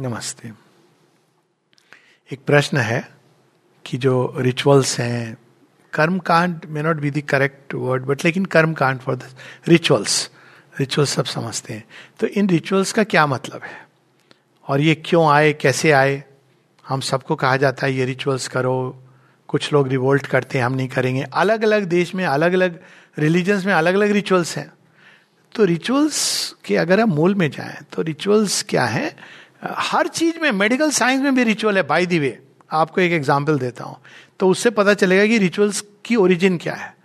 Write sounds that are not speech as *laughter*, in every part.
नमस्ते। एक प्रश्न है कि जो रिचुअल्स हैं, कर्म कांड may not be the correct word but लेकिन कर्म कांड फॉर द रिचुअल्स रिचुअल्स सब समझते हैं। तो इन रिचुअल्स का क्या मतलब है? और ये क्यों आए, कैसे आए? हम सबको कहा जाता है, ये रिचुअल्स करो, कुछ लोग रिवोल्ट करते हैं, हम नहीं करेंगे। अलग अलग देश में अलग अलग रिलीजन्स में अलग अलग रिचुअल्स हैं। तो रिचुअल्स के अगर हम मूल में जाएँ तो रिचुअल्स क्या है? हर चीज़ में मेडिकल साइंस में भी रिचुअल है बाय दी वे आपको एक एग्ज़ाम्पल देता हूँ। तो उससे पता चलेगा कि रिचुअल्स की ओरिजिन क्या है।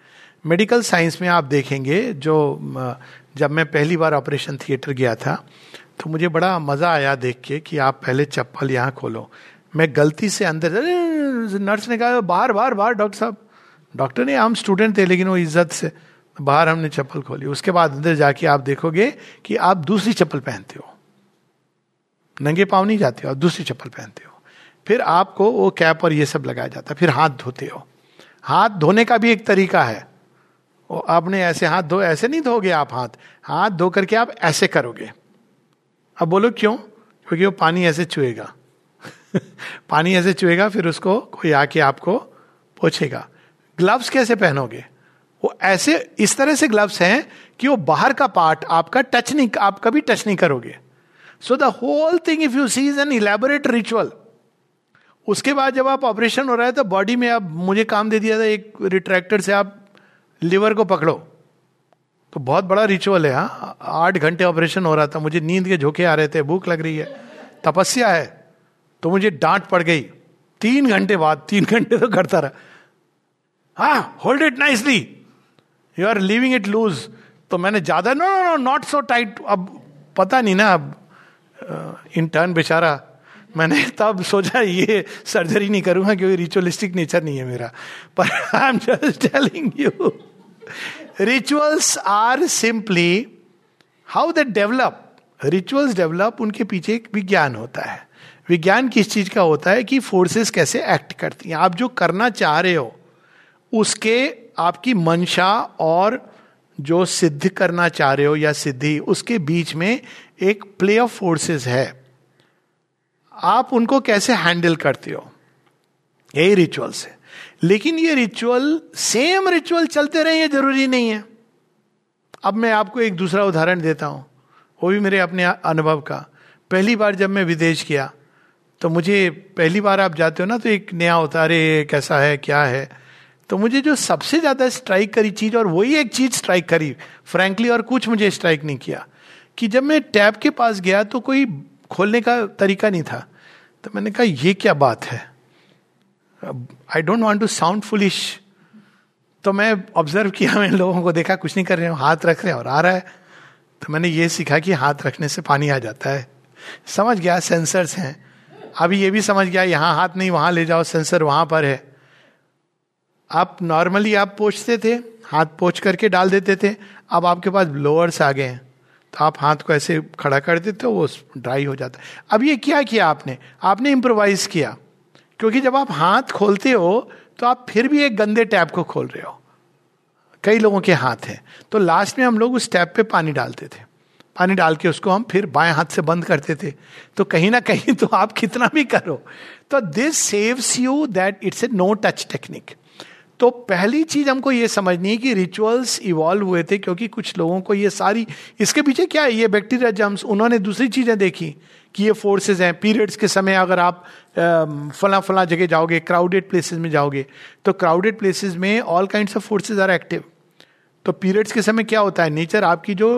मेडिकल साइंस में आप देखेंगे, जो जब मैं पहली बार ऑपरेशन थिएटर गया था तो मुझे बड़ा मज़ा आया देख के कि आप पहले चप्पल यहाँ खोलो। मैं गलती से अंदर नर्स ने कहा, बाहर बाहर बाहर डॉक्टर साहब। डॉक्टर ने, हम स्टूडेंट थे, लेकिन वो इज़्ज़त से बाहर हमने चप्पल खोली। उसके बाद अंदर जाके आप देखोगे कि आप दूसरी चप्पल पहनते हो। नंगे पाँव नहीं जाते हो, और दूसरी चप्पल पहनते हो। फिर आपको वो कैप और ये सब लगाया जाता है। फिर हाथ धोते हो। हाथ धोने का भी एक तरीका है। वो आपने ऐसे हाथ धो, ऐसे नहीं धोगे आप हाथ। हाथ धो करके आप ऐसे करोगे। अब बोलो क्यों? क्योंकि वो पानी ऐसे चुएगा *laughs* पानी ऐसे चुएगा फिर उसको कोई आके आपको पोछेगा। ग्लव्स कैसे पहनोगे? वो ऐसे, इस तरह से ग्लव्स हैं कि वो बाहर का पार्ट आपका टच नहीं, आप कभी टच नहीं करोगे। So the whole thing if you see is an elaborate ritual उसके बाद जब आप ऑपरेशन हो रहा है तो बॉडी में आप, मुझे काम दे दिया था, एक रिट्रैक्टर से आप लिवर को पकड़ो। तो बहुत बड़ा रिचुअल है हाँ। आठ घंटे ऑपरेशन हो रहा था, मुझे नींद के झोंके आ रहे थे, भूख लग रही है, तपस्या है तो मुझे डांट पड़ गई। तीन घंटे बाद, तीन घंटे तो करता रहा। हा hold it nicely you are living it loose तो मैंने ज़्यादा no no no not so tight अब पता नहीं ना, अब इंटर्न बेचारा, मैंने तब सोचा, ये सर्जरी नहीं करूँगा क्योंकि रिचुअलिस्टिक नेचर नहीं है मेरा. पर I am just telling you rituals are simply how the develop rituals develop उनके पीछे एक विज्ञान होता है। विज्ञान किस चीज़ का होता है कि फोर्सेस कैसे एक्ट करती हैं। आप जो करना चाह रहे हो, उसके आपकी मंशा और जो सिद्ध करना चाह रहे हो या सिद्धि, उसके बीच में एक प्ले ऑफ़ फोर्सेस है। आप उनको कैसे हैंडल करते हो? यही रिचुअल है। लेकिन ये रिचुअल सेम रिचुअल चलते रहे ये ज़रूरी नहीं है। अब मैं आपको एक दूसरा उदाहरण देता हूँ। वो भी मेरे अपने अनुभव का। पहली बार जब मैं विदेश किया तो मुझे पहली बार आप जाते हो ना तो एक नया होता अरे, कैसा है, क्या है? तो मुझे जो सबसे ज़्यादा स्ट्राइक करी चीज़, और वही एक चीज़ स्ट्राइक करी फ्रैंकली और कुछ मुझे स्ट्राइक नहीं किया, कि जब मैं टैब के पास गया तो कोई खोलने का तरीका नहीं था। तो मैंने कहा, ये क्या बात है? I don't want to sound foolish तो मैं ऑब्ज़र्व किया मैंने लोगों को देखा, कुछ नहीं कर रहे हो, हाथ रख रहे हैं और आ रहा है। तो मैंने ये सीखा कि हाथ रखने से पानी आ जाता है। समझ गया सेंसर्स हैं। अभी ये भी समझ गया, यहाँ हाथ नहीं, वहाँ ले जाओ सेंसर वहाँ पर है। आप नॉर्मली आप पोछते थे, हाथ पोछ करके डाल देते थे, अब आपके पास ब्लोअर्स आ गए हैं। तो आप हाथ को ऐसे खड़ा कर देते हो, वो ड्राई हो जाता है। अब ये क्या किया आपने? आपने इम्प्रोवाइज किया। क्योंकि जब आप हाथ खोलते हो तो आप फिर भी एक गंदे टैप को खोल रहे हो। कई लोगों के हाथ हैं। तो लास्ट में हम लोग उस टैप पे पानी डालते थे। पानी डाल के उसको हम फिर बाएँ हाथ से बंद करते थे। तो कहीं ना कहीं तो आप कितना भी करो। तो this saves you that it's a no touch technique तो पहली चीज़ हमको ये समझनी है कि रिचुअल्स इवॉल्व हुए थे क्योंकि कुछ लोगों को ये सारी, इसके पीछे क्या है? ये बैक्टीरिया जम्स उन्होंने दूसरी चीज़ें देखी कि ये फोर्सेज हैं पीरियड्स के समय अगर आप फला फला जगह जाओगे क्राउडेड प्लेसेस में जाओगे तो क्राउडेड प्लेसेस में all kind of forces are active तो पीरियड्स के समय क्या होता है? नेचर आपकी जो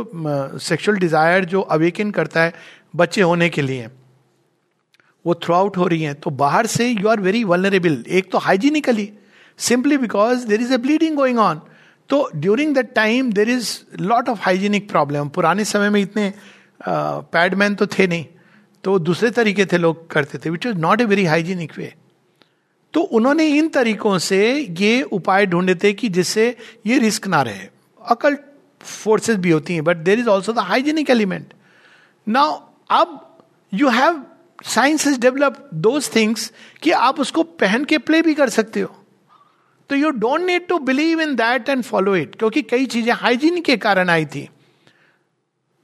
सेक्सुअल डिज़ायर जो अवेकन करता है, बच्चे होने के लिए, वो थ्रू आउट हो रही हैं। तो बाहर से यू आर वेरी वलनरेबल एक तो hygienically simply because there is a bleeding going on तो during that time there is lot of hygienic problem पुराने समय में इतने पैडमैन तो थे नहीं। तो दूसरे तरीके थे लोग करते थे which is not a very hygienic way तो उन्होंने इन तरीकों से ये उपाय ढूंढे थे कि जिससे ये रिस्क ना रहे। अकल्ट फोर्सेस भी होती हैं but there is also the hygienic element now अब you have science is develop those things कि आप उसको पहन के प्ले भी कर सकते हो। तो you don't need to believe in that and follow it क्योंकि कई चीज़ें हाइजीन के कारण आई थी।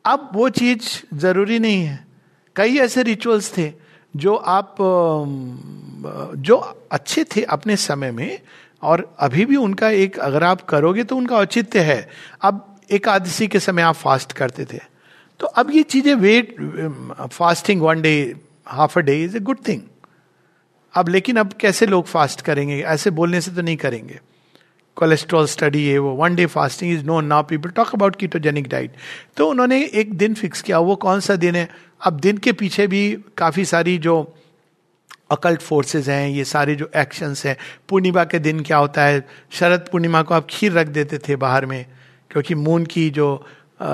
अब वो चीज़ ज़रूरी नहीं है। कई ऐसे रिचुअल्स थे जो आप जो अच्छे थे अपने समय में, और अभी भी उनका एक, अगर आप करोगे तो उनका औचित्य है। अब एकादशी के समय आप फास्ट करते थे। तो अब ये चीज़ें weight fasting one day half a day is a good thing अब लेकिन अब कैसे लोग फास्ट करेंगे? ऐसे बोलने से तो नहीं करेंगे। कोलेस्ट्रॉल स्टडी है वो one day fasting is known now people talk about ketogenic diet तो उन्होंने एक दिन फिक्स किया। वो कौन सा दिन है? अब दिन के पीछे भी काफ़ी सारी जो अकल्ट फोर्सेस हैं ये सारे जो एक्शंस हैं। पूर्णिमा के दिन क्या होता है? शरद पूर्णिमा को आप खीर रख देते थे बाहर में क्योंकि मून की जो आ,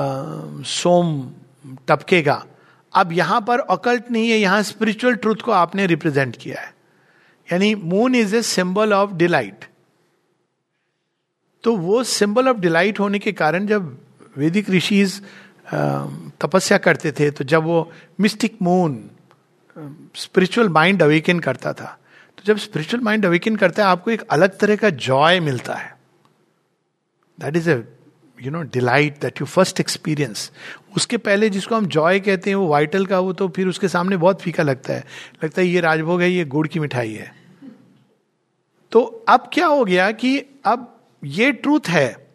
सोम टपकेगा। अब यहाँ पर अकल्ट नहीं है यहाँ स्पिरिचुअल ट्रूथ को आपने रिप्रेजेंट किया है। यानी moon is a symbol of delight तो वो सिंबल ऑफ़ डिलाइट होने के कारण जब वैदिक ऋषिज तपस्या करते थे तो जब वो mystic moon spiritual mind awaken करता था तो जब स्पिरिचुअल माइंड अवेकन करता है, आपको एक अलग तरह का जॉय मिलता है। That is a you know delight that you first experience उसके पहले जिसको हम जॉय कहते हैं, वो वाइटल का, वो तो फिर उसके सामने बहुत फीका लगता है। लगता है, ये राजभोग है, ये गुड़ की मिठाई है। तो अब क्या हो गया कि अब ये ट्रूथ है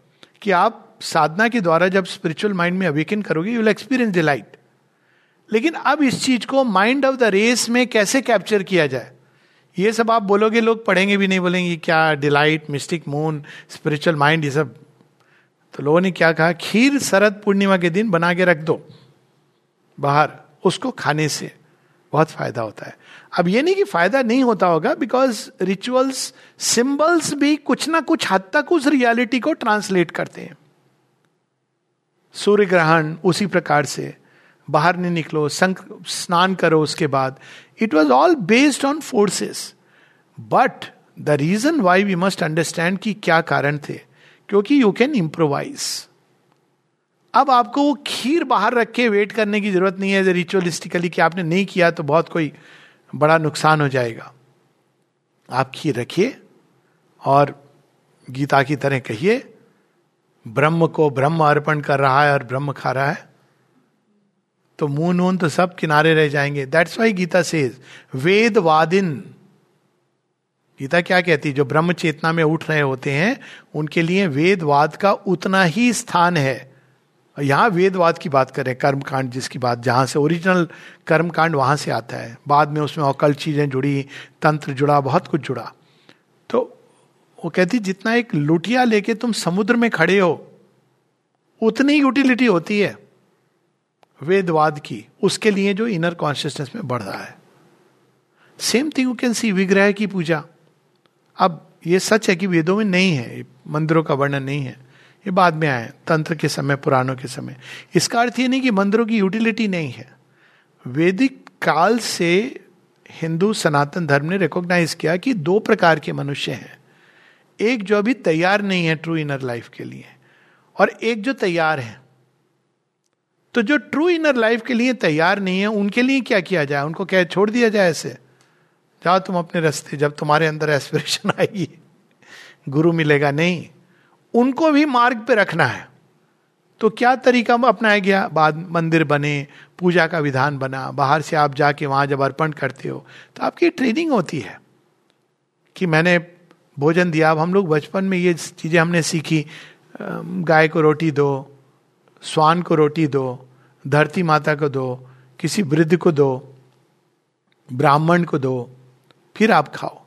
कि आप साधना के द्वारा जब स्पिरिचुअल माइंड में अवेकन करोगे यू विल एक्सपीरियंस डिलाइट लेकिन अब इस चीज़ को माइंड ऑफ़ द रेस में कैसे कैप्चर किया जाए? ये सब आप बोलोगे, लोग पढ़ेंगे भी नहीं, बोलेंगे क्या delight mystic moon spiritual mind ये सब तो लोगों ने क्या कहा? खीर शरद पूर्णिमा के दिन बना के रख दो। बाहर, उसको खाने से बहुत फ़ायदा होता है। अब ये नहीं कि फ़ायदा नहीं होता होगा बिकॉज़ रिचुअल्स सिंबल्स भी कुछ ना कुछ हद तक उस रियलिटी को ट्रांसलेट करते हैं। सूर्य ग्रहण उसी प्रकार से। बाहर नहीं निकलो संक स्नान करो उसके बाद। It was all based on forces but the reason why we must understand कि क्या कारण थे क्योंकि यू कैन इम्प्रोवाइज अब आपको वो खीर बाहर रख के वेट करने की ज़रूरत नहीं है रिचुअलिस्टिकली कि आपने नहीं किया तो बहुत कोई बड़ा नुकसान हो जाएगा। आप खीर रखिए और गीता की तरह कहिए, ब्रह्म को ब्रह्म अर्पण कर रहा है और ब्रह्म खा रहा है तो मुँह नून तो सब किनारे रह जाएँगे। दैट्स वाई गीता सेज वेद वादिन गीता क्या कहती है? जो ब्रह्म चेतना में उठ रहे होते हैं, उनके लिए वेदवाद का उतना ही स्थान है। यहाँ वेदवाद की बात करें, कर्मकांड जिसकी बात, जहाँ से ओरिजिनल कर्मकांड वहाँ से आता है। बाद में उसमें अकल चीज़ें जुड़ी, तंत्र जुड़ा, बहुत कुछ जुड़ा। तो वो कहती, जितना एक लुटिया लेके तुम समुद्र में खड़े हो, उतनी यूटिलिटी होती है वेदवाद की, उसके लिए जो इनर कॉन्शियसनेस में बढ़ रहा है। Same thing you can see विग्रह की पूजा। अब ये सच है कि वेदों में नहीं है, मंदिरों का वर्णन नहीं है। ये बाद में आए, तंत्र के समय, पुराणों के समय। इसका अर्थ ये नहीं कि मंदिरों की यूटिलिटी नहीं है। वैदिक काल से हिंदू सनातन धर्म ने रिकॉग्नाइज किया कि दो प्रकार के मनुष्य हैं। एक जो अभी तैयार नहीं है ट्रू इनर लाइफ के लिए, और एक जो तैयार है। तो जो ट्रू इनर लाइफ के लिए तैयार नहीं है, उनके लिए क्या किया जाए? उनको क्या छोड़ दिया जाए ऐसे। जाओ तुम अपने रास्ते, जब तुम्हारे अंदर एस्पिरेशन *laughs* आएगी, गुरु मिलेगा नहीं, उनको भी मार्ग पे रखना है। तो क्या तरीका अपनाया गया? बाद मंदिर बने, पूजा का विधान बना, बाहर से आप जाके वहाँ जब अर्पण करते हो तो आपकी ट्रेनिंग होती है कि मैंने भोजन दिया। अब हम लोग बचपन में ये चीज़ें हमने सीखी गाय को रोटी दो, स्वान को रोटी दो, धरती माता को दो, किसी वृद्ध को दो, ब्राह्मण को दो फिर आप खाओ।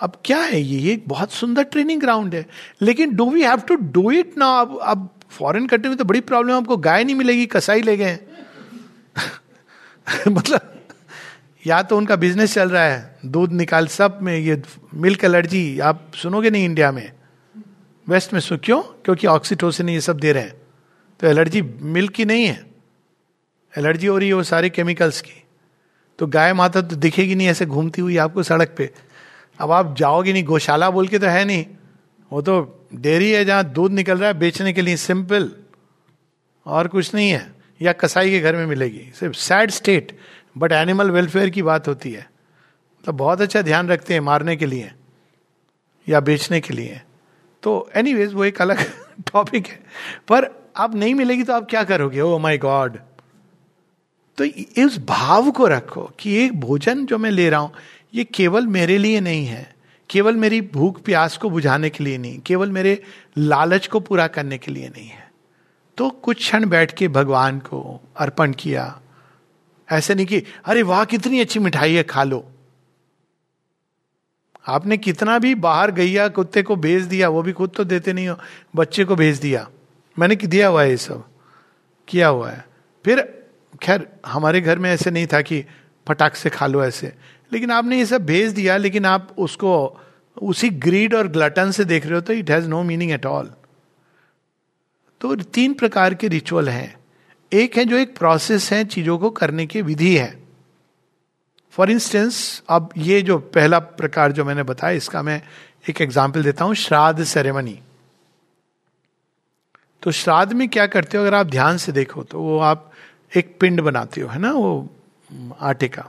अब क्या है ये? एक बहुत सुंदर ट्रेनिंग ग्राउंड है। लेकिन do we have to do it ना अब अब फॉरेन कंट्री में तो बड़ी प्रॉब्लम आपको गाय नहीं मिलेगी, कसाई ले गए *laughs* मतलब या तो उनका बिज़नेस चल रहा है। दूध निकाल सब में ये मिल्क एलर्जी आप सुनोगे नहीं इंडिया में? वेस्ट में सुन क्यों? क्योंकि ऑक्सीटोसिन ये सब दे रहे हैं। तो एलर्जी मिल्क की नहीं है। एलर्जी हो रही है वो सारे केमिकल्स की। तो गाय माता तो दिखेगी नहीं ऐसे घूमती हुई आपको सड़क पे। अब आप जाओगे नहीं, गौशाला बोल के तो है नहीं। वो तो डेयरी है जहाँ दूध निकल रहा है, बेचने के लिए सिंपल और कुछ नहीं है। या कसाई के घर में मिलेगी। सिर्फ़ sad state, but animal welfare की बात होती है। तो बहुत अच्छा ध्यान रखते हैं मारने के लिए या बेचने के लिए। तो एनी वो एक अलग *laughs* टॉपिक है। पर अब नहीं मिलेगी तो आप क्या करोगे? ओ माई गॉड तो इस भाव को रखो कि ये भोजन जो मैं ले रहा हूँ, ये केवल मेरे लिए नहीं है। केवल मेरी भूख प्यास को बुझाने के लिए नहीं, केवल मेरे लालच को पूरा करने के लिए नहीं है। तो कुछ क्षण बैठ के भगवान को अर्पण किया। ऐसे नहीं कि, अरे वाह, कितनी अच्छी मिठाई है, खा लो। आपने कितना भी बाहर गैया, कुत्ते को भेज दिया, वो भी खुद तो देते नहीं हो, बच्चे को भेज दिया। मैंने दिया हुआ है ये सब। किया हुआ है। फिर खैर, हमारे घर में ऐसे नहीं था कि फटाक से खा लो ऐसे। लेकिन आपने ये सब भेज दिया, लेकिन आप उसको, उसी ग्रीड और ग्लटन से देख रहे हो तो it has no meaning at all तो तीन प्रकार के रिचुअल हैं। एक है जो एक प्रोसेस है चीज़ों को करने की विधि है। फॉर इंस्टेंस अब ये जो पहला प्रकार जो मैंने बताया, इसका मैं एक एग्ज़ाम्पल देता हूँ, श्राद्ध सेरेमनी तो श्राद्ध में क्या करते हो? अगर आप ध्यान से देखो तो वो आप एक पिंड बनाते हो, है ना, वो आटे का।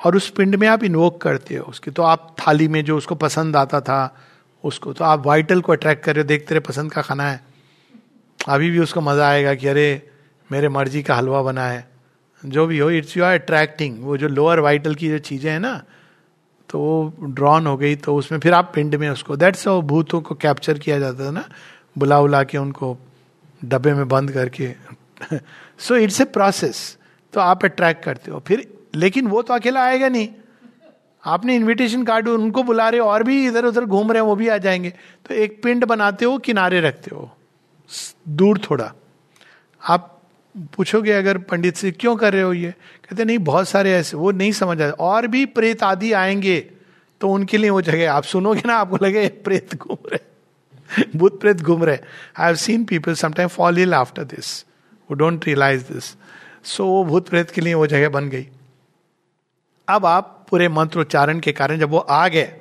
और उस पिंड में आप इन्वोक करते हो उसके। तो आप थाली में जो उसको पसंद आता था, उसको तो आप वाइटल को अट्रैक्ट कर रहे हो देखते रहे पसंद का खाना है। अभी भी उसको मज़ा आएगा कि अरे, मेरे मर्ज़ी का हलवा बना है। जो भी हो इट्स यू आर अट्रैक्टिंग वो जो लोअर वाइटल की जो चीज़ें हैं ना तो वो ड्रॉन हो गई तो उसमें फिर आप पिंड में उसको दैट्स वो भूतों को कैप्चर किया जाता था ना बुला उला के उनको डब्बे में बंद करके सो इट्स ए प्रोसेस तो आप अट्रैक्ट करते हो। फिर, लेकिन वो तो अकेला आएगा नहीं। आपने इनविटेशन कार्ड उनको बुला रहे हो, और भी इधर उधर घूम रहे हैं, वो भी आ जाएँगे। तो एक पिंड बनाते हो, किनारे रखते हो। दूर थोड़ा। आप पूछोगे अगर पंडित से, क्यों कर रहे हो ये? कहते नहीं, बहुत सारे ऐसे, वो नहीं समझ आते और भी प्रेत आदि आएँगे तो उनके लिए वो जगह आप सुनोगे ना, आपको लगे प्रेत घूम रहे *laughs* भूत प्रेत घूम रहे I have seen people sometime fall ill after this वो डोंट रियलाइज़ दिस सो वो भूत प्रेत के लिए वो जगह बन गई। अब आप पूरे मंत्रोच्चारण के कारण जब वो आ गए,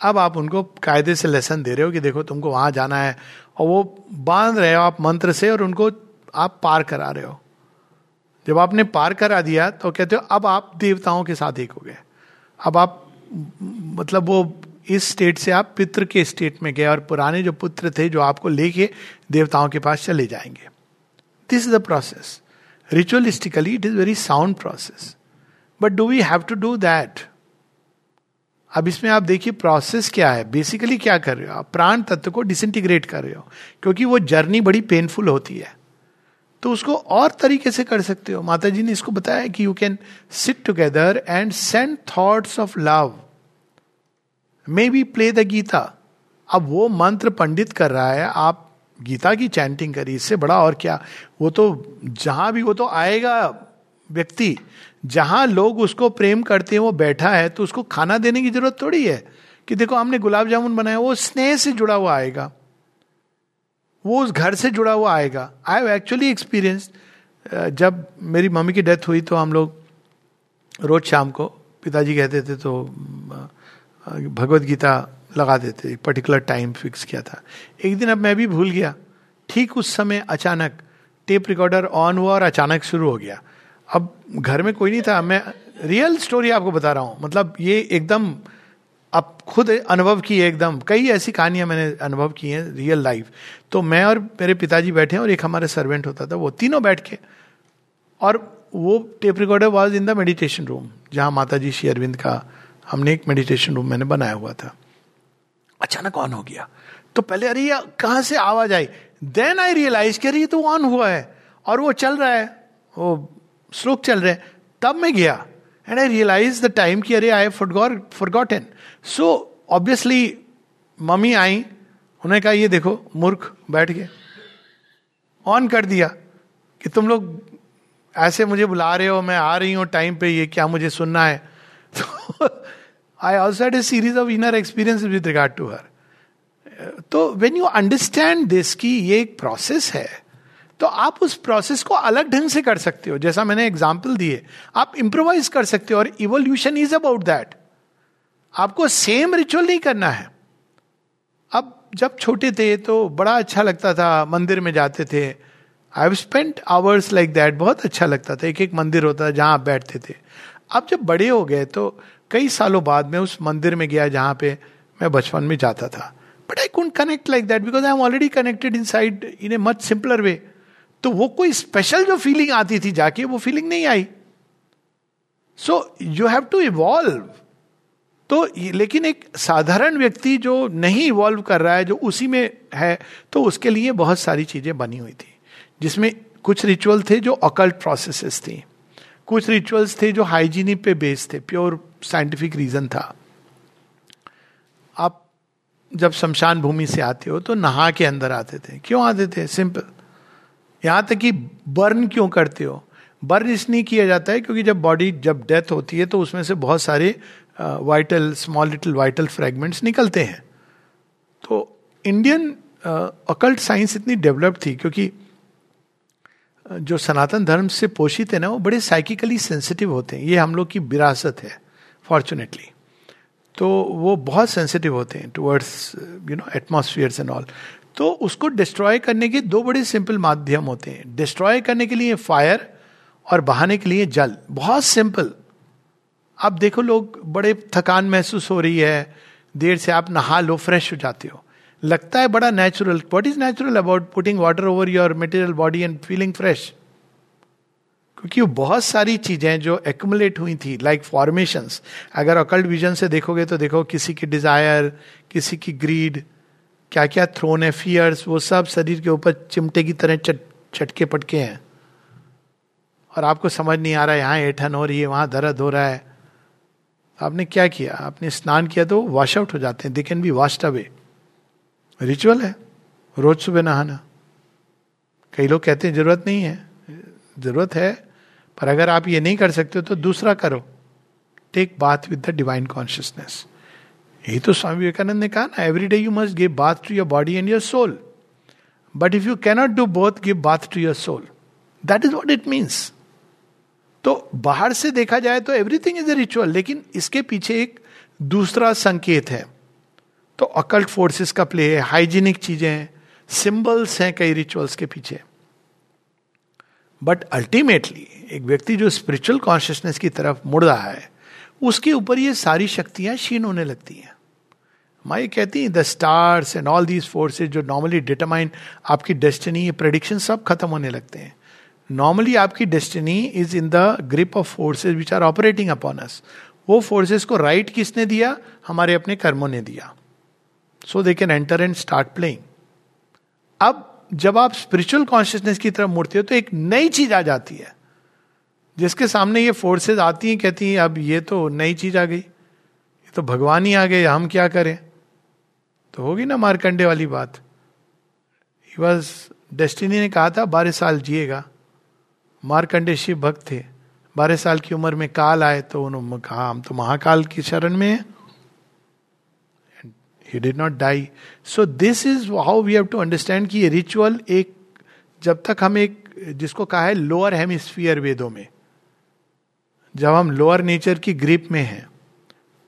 अब आप उनको कायदे से लेसन दे रहे हो कि देखो तुमको वहाँ जाना है। और वो बाँध रहे हो आप मंत्र से और उनको आप पार करा रहे हो। जब आपने पार करा दिया तो कहते हो, अब आप देवताओं के साथ एक हो गए। अब आप मतलब वो इस स्टेट से आप पितृ के स्टेट में गए और पुराने जो पुत्र थे जो आपको लेके देवताओं के पास चले जाएँगे। This is the process ritualistically it is very sound process but do we have to do that अब इसमें आप देखिए प्रोसेस क्या है? बेसिकली क्या कर रहे हो आप? प्राण तत्व को डिसइंटीग्रेट कर रहे हो। क्योंकि वो जर्नी बड़ी पेनफुल होती है। तो उसको और तरीके से कर सकते हो। माता जी ने इसको बताया कि you can sit together and send thoughts of love maybe play the Gita अब वो मंत्र पंडित कर रहा है। आप गीता की चैंटिंग करी, इससे बड़ा और क्या? वो तो जहाँ भी, वो तो आएगा व्यक्ति। जहाँ लोग उसको प्रेम करते हैं, वो बैठा है तो उसको खाना देने की ज़रूरत थोड़ी है कि देखो, हमने गुलाब जामुन बनाया, वो स्नेह से जुड़ा हुआ आएगा। वो उस घर से जुड़ा हुआ आएगा। आई हैव एक्चुअली एक्सपीरियंस जब मेरी मम्मी की डेथ हुई तो हम लोग रोज शाम को, पिताजी कहते थे तो भगवत गीता लगा देते, एक पर्टिकुलर टाइम फिक्स किया था। एक दिन अब मैं भी भूल गया। ठीक उस समय अचानक टेप रिकॉर्डर ऑन हुआ और अचानक शुरू हो गया। अब घर में कोई नहीं था। मैं रियल स्टोरी आपको बता रहा हूँ। मतलब ये एकदम अब खुद अनुभव की एकदम। कई ऐसी कहानियाँ मैंने अनुभव की हैं रियल लाइफ तो मैं और मेरे पिताजी बैठे हैं और एक हमारे सर्वेंट होता था। वो तीनों बैठ के और वो tape recorder was in the meditation room जहाँ माता जी श्री अरविंद का हमने एक मेडिटेशन रूम मैंने बनाया हुआ था। अचानक ऑन हो गया। तो पहले, अरे, ये कहाँ से आवाज़ आई? देन आई रियलाइज़ कि, अरे, ये तो ऑन हुआ है और वो चल रहा है। वो श्लोक चल रहे तब मैं गया and I realise the time कि, अरे I forgotten so obviously mummy आई। उन्होंने कहा, ये देखो, मूर्ख, बैठ गए ऑन कर दिया कि, तुम लोग ऐसे मुझे बुला रहे हो, मैं आ रही हूँ टाइम पे ये क्या मुझे सुनना है? *laughs* तो I also had a series of inner experience with regard to her तो वेन यू अंडरस्टैंड दिस की ये एक प्रोसेस है तो आप उस प्रोसेस को अलग ढंग से कर सकते हो। जैसा मैंने एग्ज़ाम्पल दिए, आप इंप्रोवाइज कर सकते हो और इवोल्यूशन इज़ अबाउट दैट आपको सेम रिचुअल नहीं करना है। अब जब छोटे थे तो बड़ा अच्छा लगता था, मंदिर में जाते थे। I have spent hours like that बहुत अच्छा लगता था। एक एक मंदिर होता था जहाँ आप बैठते थे। अब जब बड़े हो गए तो कई सालों बाद में उस मंदिर में गया जहाँ पे मैं बचपन में जाता था। But I couldn't connect like that because I am already connected inside in a much simpler way तो वो कोई स्पेशल जो फीलिंग आती थी जाके, वो फीलिंग नहीं आई। So you have to evolve तो लेकिन एक साधारण व्यक्ति जो नहीं इवॉल्व कर रहा है, जो उसी में है तो उसके लिए बहुत सारी चीज़ें बनी हुई थी। जिसमें कुछ रिचुअल थे जो अकल्ट प्रोसेसेस थी। कुछ रिचुअल्स थे जो हाइजीनिक पे बेस्ड थे प्योर साइंटिफिक रीजन था। आप जब शमशान भूमि से आते हो तो नहा के अंदर आते थे। क्यों आते थे? सिंपल यहाँ तक कि बर्न क्यों करते हो? बर्न इसलिए किया जाता है क्योंकि जब बॉडी जब डेथ होती है तो उसमें से बहुत सारे vital small little vital fragments निकलते हैं। तो इंडियन अकल्ट साइंस इतनी डेवलप थी क्योंकि जो सनातन धर्म से पोषित है ना, वो बड़े साइकिकली सेंसिटिव होते हैं। ये हम लोग की विरासत है। फॉर्चुनेटली तो वो बहुत सेंसिटिव होते हैं towards you know atmospheres and all तो उसको डिस्ट्रॉय करने के दो बड़े सिंपल माध्यम होते हैं। डिस्ट्रॉय करने के लिए फायर और बहाने के लिए जल। बहुत सिंपल आप देखो लोग बड़े थकान महसूस हो रही है। देर से आप नहा लो फ्रेश हो जाते हो। लगता है बड़ा natural what is natural about putting water over your material body and feeling fresh क्योंकि बहुत सारी चीज़ें जो एक्मुलेट हुई थी लाइक like फॉर्मेशन अगर अकल्ट विजन से देखोगे तो देखो किसी की डिज़ायर किसी की ग्रीड क्या क्या थ्रोन है फियर्स वो सब शरीर के ऊपर चिमटे की तरह चट, चटके पटके हैं। और आपको समझ नहीं आ रहा है, यहाँ ऐठन हो रही है, वहाँ दर्द हो रहा है। आपने क्या किया? आपने स्नान किया तो वॉश आउट हो जाते हैं। They can be washed away ritual है। रोज सुबह नहाना। कई लोग कहते हैं, ज़रूरत नहीं है। ज़रूरत है पर अगर आप ये नहीं कर सकते तो दूसरा करो। Take bath with the divine consciousness यही तो स्वामी विवेकानंद ने कहा ना every day you must give bath to your body and your soul but if you cannot do both give bath to your soul that is what it means तो बाहर से देखा जाए तो एवरीथिंग इज़ ए रिचुअल लेकिन इसके पीछे एक दूसरा संकेत है। तो अकल्ट फोर्सेस का प्ले है हाइजीनिक चीज़ें हैं सिंबल्स हैं कई रिचुअल्स के पीछे। बट अल्टीमेटली एक व्यक्ति जो स्पिरिचुअल कॉन्शियसनेस की तरफ़ मुड़ रहा है, उसके ऊपर ये सारी शक्तियाँ क्षीण होने लगती हैं। माई कहती है the stars and all these forces जो नॉर्मली डिटरमाइन आपकी डेस्टिनी ये प्रडिक्शन सब खत्म होने लगते हैं। नॉर्मली आपकी destiny is in the grip of forces which are operating upon us वो फोर्सेस को राइट right किसने दिया? हमारे अपने कर्मों ने दिया। So they can enter and start playing अब जब आप स्पिरिचुअल कॉन्शियसनेस की तरफ़ मुड़ते हो तो एक नई चीज़ आ जाती है। जिसके सामने ये फोर्सेस आती हैं, कहती हैं, अब ये तो नई चीज़ आ गई। ये तो भगवान ही आ गए, हम क्या करें? तो होगी ना मारकंडे वाली बात। बस डेस्टिनी ने कहा था, बारह साल जिएगा। मारकंडे शिव भक्त थे। बारह साल की उम्र में काल आए तो उन्होंने कहा, हम तो महाकाल की शरण में हैं। He did not die so this is how we have to understand कि ये रिचुअल एक, जब तक हम एक, जिसको कहा है लोअर हेमिस्फीयर वेदों में, जब हम लोअर नेचर की ग्रिप में हैं,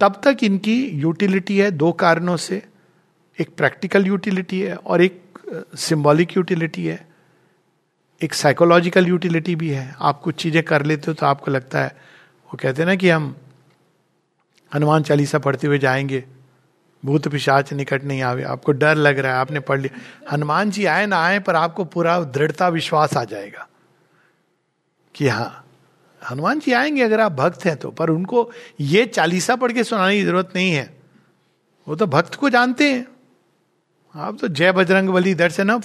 तब तक इनकी यूटिलिटी है दो कारणों से। एक प्रैक्टिकल यूटिलिटी है और एक सिंबॉलिक यूटिलिटी है। एक साइकोलॉजिकल यूटिलिटी भी है। आप कुछ चीज़ें कर लेते हो तो आपको लगता है, वो कहते हैं ना कि हम हनुमान चालीसा पढ़ते हुए जाएँगे। भूत पिशाच निकट नहीं आवे। आपको डर लग रहा है, आपने पढ़ लिया। हनुमान जी आए ना आए, पर आपको पूरा दृढ़ता, विश्वास आ जाएगा कि हाँ हनुमान जी आएँगे अगर आप भक्त हैं तो। पर उनको ये चालीसा पढ़ के सुनाने की ज़रूरत नहीं है। वो तो भक्त को जानते हैं। आप तो जय बजरंग बली, दर्शन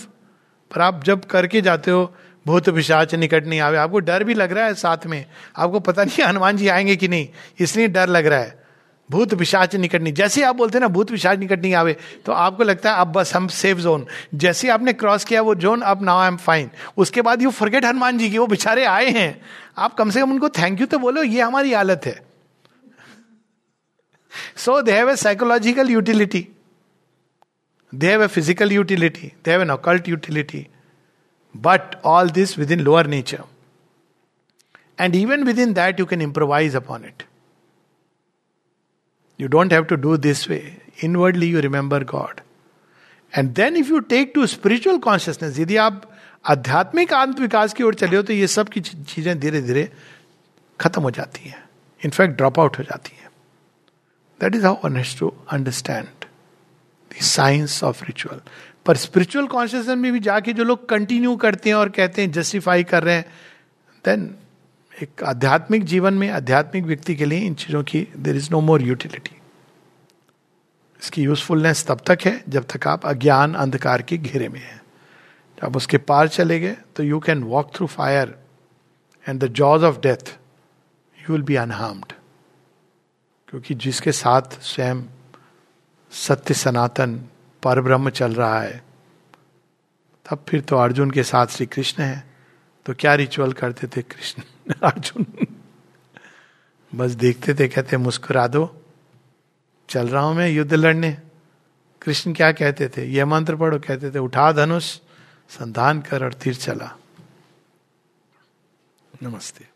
पर आप जब करके जाते हो, भूत पिशाच निकट नहीं आवे। आपको डर भी लग रहा है साथ में। आपको पता नहीं हनुमान जी आएँगे कि नहीं। इसलिए डर लग रहा है। भूत पिशाच निकटनी। जैसे आप बोलते हैं ना, भूत पिशाच निकट नहीं आवे तो आपको लगता है, अब बस हम सेफ़ जोन जैसे आपने क्रॉस किया वो जोन अब नाउ आई एम फाइन उसके बाद यू फॉरगेट हनुमान जी की, वो बेचारे आए हैं। आप कम से कम उनको थैंक यू तो बोलो, ये हमारी हालत है। So they have a psychological utility they have a physical utility they have an occult utility but all this within lower nature and even within that you can improvise upon it You don't have to do this way. Inwardly you remember God. And then if you take to spiritual consciousness यदि आप आध्यात्मिक आत्म विकास की ओर चले हो तो ये सब की चीज़ें धीरे धीरे खत्म हो जाती हैं इनफैक्ट ड्रॉप आउट हो जाती हैं that is how one has to understand the science of ritual पर स्पिरिचुअल कॉन्शियसनेस में भी जाके जो लोग कंटिन्यू करते हैं और कहते हैं जस्टिफाई कर रहे हैं देन एक आध्यात्मिक जीवन में आध्यात्मिक व्यक्ति के लिए इन चीज़ों की there is no more utility इसकी यूजफुलनेस तब तक है जब तक आप अज्ञान अंधकार के घेरे में है। जब उसके पार चले गए तो you can walk through fire and the jaws of death you will be unharmed क्योंकि जिसके साथ स्वयं सत्य सनातन पर ब्रह्म चल रहा है, तब फिर तो अर्जुन के साथ श्री कृष्ण है। तो क्या रिचुअल करते थे कृष्ण? *laughs* अर्जुन। बस देखते थे, कहते मुस्कुरा दो चल रहा हूँ मैं युद्ध लड़ने। कृष्ण क्या कहते थे? यह मंत्र पढ़ो। कहते थे, उठा धनुष, संधान कर और तीर चला। नमस्ते।